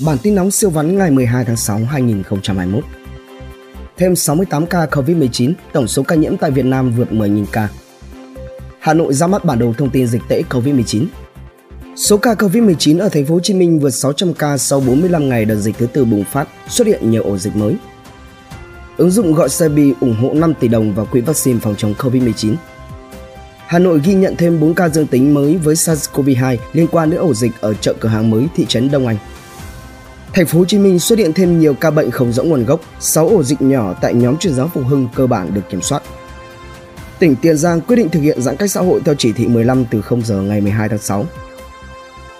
Bản tin nóng siêu vắn ngày 12 tháng 6 2021. Thêm 68 ca COVID-19, tổng số ca nhiễm tại Việt Nam vượt 10.000 ca. Hà Nội ra mắt bản đồ thông tin dịch tễ COVID-19. Số ca COVID-19 ở thành phố Hồ Chí Minh vượt 600 ca sau 45 ngày đợt dịch thứ tư bùng phát, xuất hiện nhiều ổ dịch mới. Ứng dụng gọi xe bi ủng hộ 5 tỷ đồng vào quỹ vaccine phòng chống COVID-19. Hà Nội ghi nhận thêm 4 ca dương tính mới với SARS-CoV-2 liên quan đến ổ dịch ở chợ cửa hàng mới thị trấn Đông Anh. Thành phố Hồ Chí Minh xuất hiện thêm nhiều ca bệnh không rõ nguồn gốc, 6 ổ dịch nhỏ tại nhóm truyền giáo Phục Hưng cơ bản được kiểm soát. Tỉnh Tiền Giang quyết định thực hiện giãn cách xã hội theo chỉ thị 15 từ 0 giờ ngày 12 tháng 6.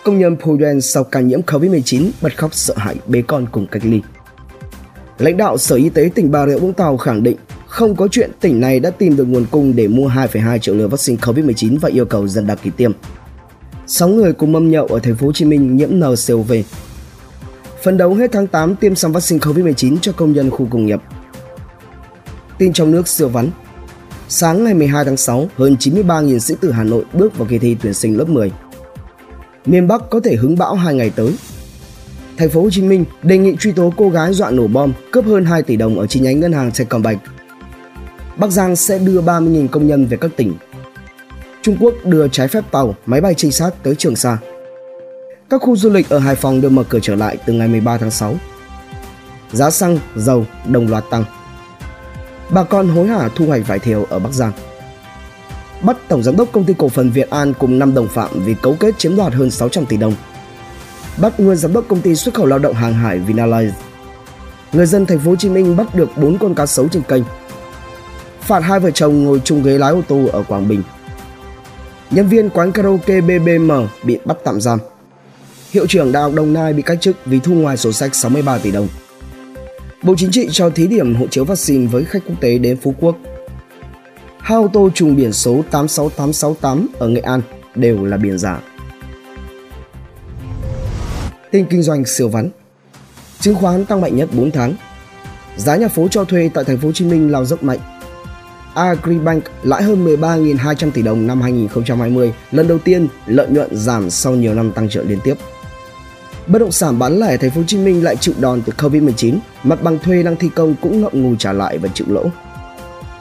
Công nhân Poyen sau ca nhiễm COVID-19 bật khóc sợ hãi bế con cùng cách ly. Lãnh đạo Sở Y tế tỉnh Bà Rịa Vũng Tàu khẳng định không có chuyện tỉnh này đã tìm được nguồn cung để mua 2,2 triệu liều vaccine COVID-19 và yêu cầu dân đăng ký tiêm. 6 người cùng mâm nhậu ở thành phố Hồ Chí Minh nhiễm NCOV. Phần đầu hết tháng 8 tiêm xong vaccine COVID-19 cho công nhân khu công nghiệp. Tin trong nước siêu vắn. Sáng ngày 12 tháng 6, hơn 93.000 sĩ tử Hà Nội bước vào kỳ thi tuyển sinh lớp 10. Miền Bắc có thể hứng bão 2 ngày tới. Thành phố Hồ Chí Minh đề nghị truy tố cô gái dọa nổ bom cướp hơn 2 tỷ đồng ở chi nhánh ngân hàng Techcombank Bắc Giang sẽ đưa 30.000 công nhân về các tỉnh. Trung Quốc đưa trái phép tàu, máy bay trinh sát tới Trường Sa. Các khu du lịch ở Hải Phòng được mở cửa trở lại từ ngày 13 tháng 6. Giá xăng, dầu đồng loạt tăng. Bà con hối hả thu hoạch vải thiều ở Bắc Giang. Bắt Tổng Giám đốc Công ty Cổ phần Việt An cùng 5 đồng phạm vì cấu kết chiếm đoạt hơn 600 tỷ đồng. Bắt nguyên Giám đốc Công ty Xuất khẩu Lao động Hàng hải Vinalize. Người dân thành phố Hồ Chí Minh bắt được 4 con cá sấu trên kênh phạt hai vợ chồng ngồi chung ghế lái ô tô ở Quảng Bình. Nhân viên quán karaoke BBM bị bắt tạm giam. Hiệu trưởng Đại học Đồng Nai bị cách chức vì thu ngoài sổ sách 63 tỷ đồng. Bộ Chính trị cho thí điểm hộ chiếu vaccine với khách quốc tế đến Phú Quốc. Hai ô tô trùng biển số 86868 ở Nghệ An đều là biển giả. Tin kinh doanh siêu vắn. Chứng khoán tăng mạnh nhất 4 tháng. Giá nhà phố cho thuê tại thành phố Hồ Chí Minh lao dốc mạnh Agribank lãi hơn 13.200 tỷ đồng năm 2020, lần đầu tiên lợi nhuận giảm sau nhiều năm tăng trưởng liên tiếp. Bất động sản bán lẻ thành phố Hồ Chí Minh lại chịu đòn từ Covid-19, mặt bằng thuê đang thi công cũng ngậm ngùi trả lại và chịu lỗ.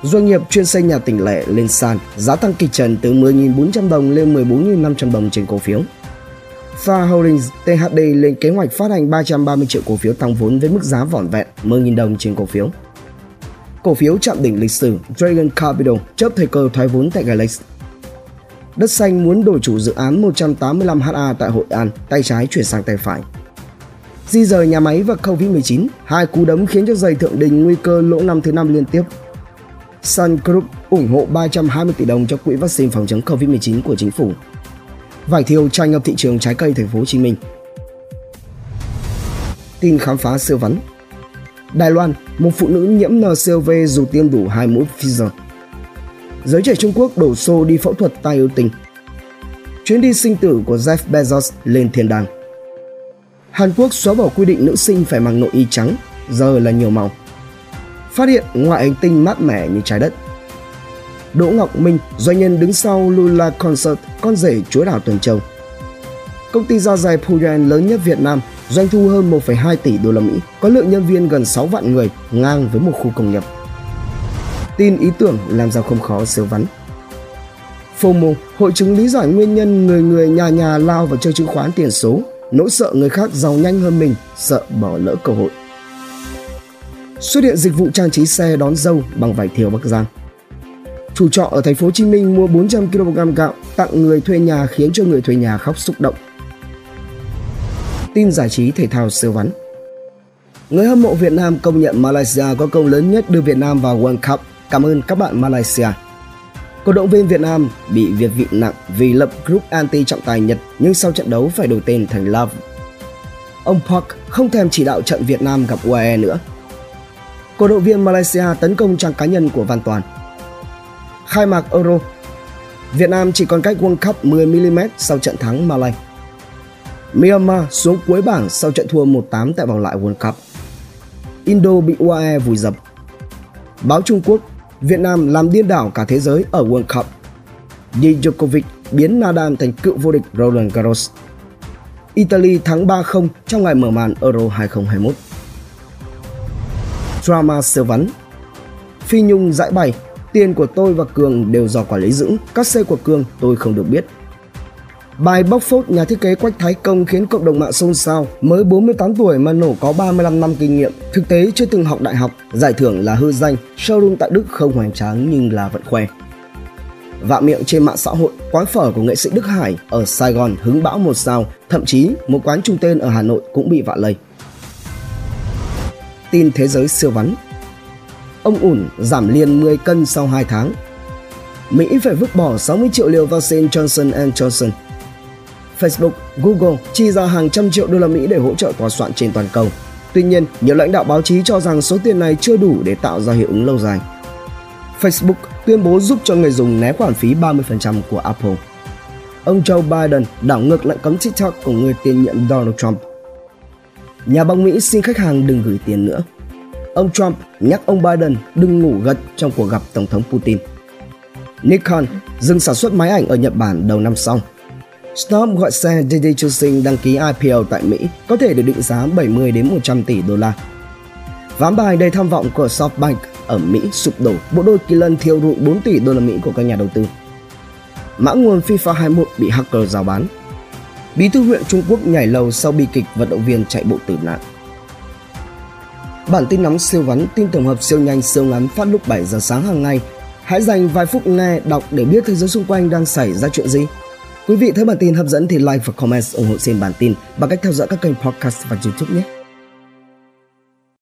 Doanh nghiệp chuyên xây nhà tỉnh lẻ lên sàn, giá tăng kịch trần từ 10.400 đồng lên 14.500 đồng trên cổ phiếu. Pha Holdings THD lên kế hoạch phát hành 330 triệu cổ phiếu tăng vốn với mức giá vỏn vẹn 10.000 đồng trên cổ phiếu cổ phiếu chạm đỉnh lịch sử Dragon Capital chấp thời cơ thoái vốn tại Galaxy. Đất xanh muốn đổi chủ dự án 185 ha tại Hội An, tay trái chuyển sang tay phải. Di rời nhà máy và Covid-19, hai cú đấm khiến cho giày thượng đình nguy cơ lỗ năm thứ năm liên tiếp. Sun Group ủng hộ 320 tỷ đồng cho quỹ vaccine phòng chống Covid-19 của chính phủ. Vải thiều tràn ngập thị trường trái cây thành phố Hồ Chí Minh. Tin khám phá siêu vắn Đài Loan, một phụ nữ nhiễm NCOV dù tiêm đủ hai mũi Pfizer. Giới trẻ Trung Quốc đổ xô đi phẫu thuật tai ưu tình. Chuyến đi sinh tử của Jeff Bezos lên thiên đàng. Hàn Quốc xóa bỏ quy định nữ sinh phải mặc nội y trắng, giờ là nhiều màu. Phát hiện ngoại hành tinh mát mẻ như trái đất. Đỗ Ngọc Minh, doanh nhân đứng sau Lula Concert, con rể chúa đảo Tuần Châu. Công ty da dày Puyen lớn nhất Việt Nam doanh thu hơn 1,2 tỷ đô la Mỹ, có lượng nhân viên gần 6 vạn người, ngang với một khu công nghiệp. Tin ý tưởng làm giàu không khó siêu vắn. FOMO, hội chứng lý giải nguyên nhân người người nhà nhà lao vào chơi chứng khoán tiền số, nỗi sợ người khác giàu nhanh hơn mình, sợ bỏ lỡ cơ hội. Xuất hiện dịch vụ trang trí xe đón dâu bằng vải thiều Bắc Giang. Chủ trọ ở thành phố Hồ Chí Minh mua 400 kg gạo tặng người thuê nhà khiến cho người thuê nhà khóc xúc động tin giải trí thể thao siêu vắn. Người hâm mộ Việt Nam công nhận Malaysia có công lớn nhất đưa Việt Nam vào World Cup. Cảm ơn các bạn Malaysia. Cổ động viên Việt Nam bị việt vị nặng vì lập group anti trọng tài Nhật nhưng sau trận đấu phải đổi tên thành Love. Ông Park không thèm chỉ đạo trận Việt Nam gặp UAE nữa. Cổ động viên Malaysia tấn công trang cá nhân của Văn Toàn. Khai mạc Euro Việt Nam chỉ còn cách World Cup 10mm sau trận thắng Malaysia. Myanmar xuống cuối bảng sau trận thua 1-8 tại vòng loại World Cup. Indo bị UAE vùi dập. Báo Trung Quốc, Việt Nam làm điên đảo cả thế giới ở World Cup. Djokovic biến Nadal thành cựu vô địch Roland Garros. Italy thắng 3-0 trong ngày mở màn Euro 2021. Drama siêu vắn Phi Nhung giải bày Tiền của tôi và Cường đều do quản lý giữ, các xe của Cường tôi không được biết. Bài bóc phốt nhà thiết kế Quách Thái Công khiến cộng đồng mạng xôn xao. Mới 48 tuổi mà nổ có 35 năm kinh nghiệm, thực tế chưa từng học đại học, giải thưởng là hư danh, showroom tại Đức không hoành tráng nhưng là vẫn khoe. Vạ miệng trên mạng xã hội, quán phở của nghệ sĩ Đức Hải ở Sài Gòn hứng bão một sao, thậm chí một quán trung tên ở Hà Nội cũng bị vạ lây. Tin thế giới siêu vắn Ông ủn giảm liền 10 cân sau 2 tháng. Mỹ phải vứt bỏ 60 triệu liều vaccine Johnson Johnson. Facebook, Google chi ra hàng trăm triệu đô la Mỹ để hỗ trợ tòa soạn trên toàn cầu. Tuy nhiên, nhiều lãnh đạo báo chí cho rằng số tiền này chưa đủ để tạo ra hiệu ứng lâu dài. Facebook tuyên bố giúp cho người dùng né khoản phí 30% của Apple. Ông Joe Biden đảo ngược lệnh cấm TikTok của người tiền nhiệm Donald Trump. Nhà băng Mỹ xin khách hàng đừng gửi tiền nữa. Ông Trump nhắc ông Biden đừng ngủ gật trong cuộc gặp Tổng thống Putin. Nikon dừng sản xuất máy ảnh ở Nhật Bản đầu năm sau. Stop gọi xe JD Choosing đăng ký IPO tại Mỹ có thể được định giá 70 đến 100 tỷ đô la. Ván bài đầy tham vọng của SoftBank ở Mỹ sụp đổ, bộ đôi kỳ lân thiêu rụi 4 tỷ đô la Mỹ của các nhà đầu tư. Mã nguồn FIFA 21 bị hacker giao bán. Bí thư huyện Trung Quốc nhảy lầu sau bi kịch vận động viên chạy bộ tử nạn. Bản tin nóng siêu vắn, tin tổng hợp siêu nhanh siêu ngắn phát lúc 7 giờ sáng hàng ngày. Hãy dành vài phút nghe, đọc để biết thế giới xung quanh đang xảy ra chuyện gì. Quý vị thấy bản tin hấp dẫn thì like và comment ủng hộ xem bản tin bằng cách theo dõi các kênh podcast và YouTube nhé.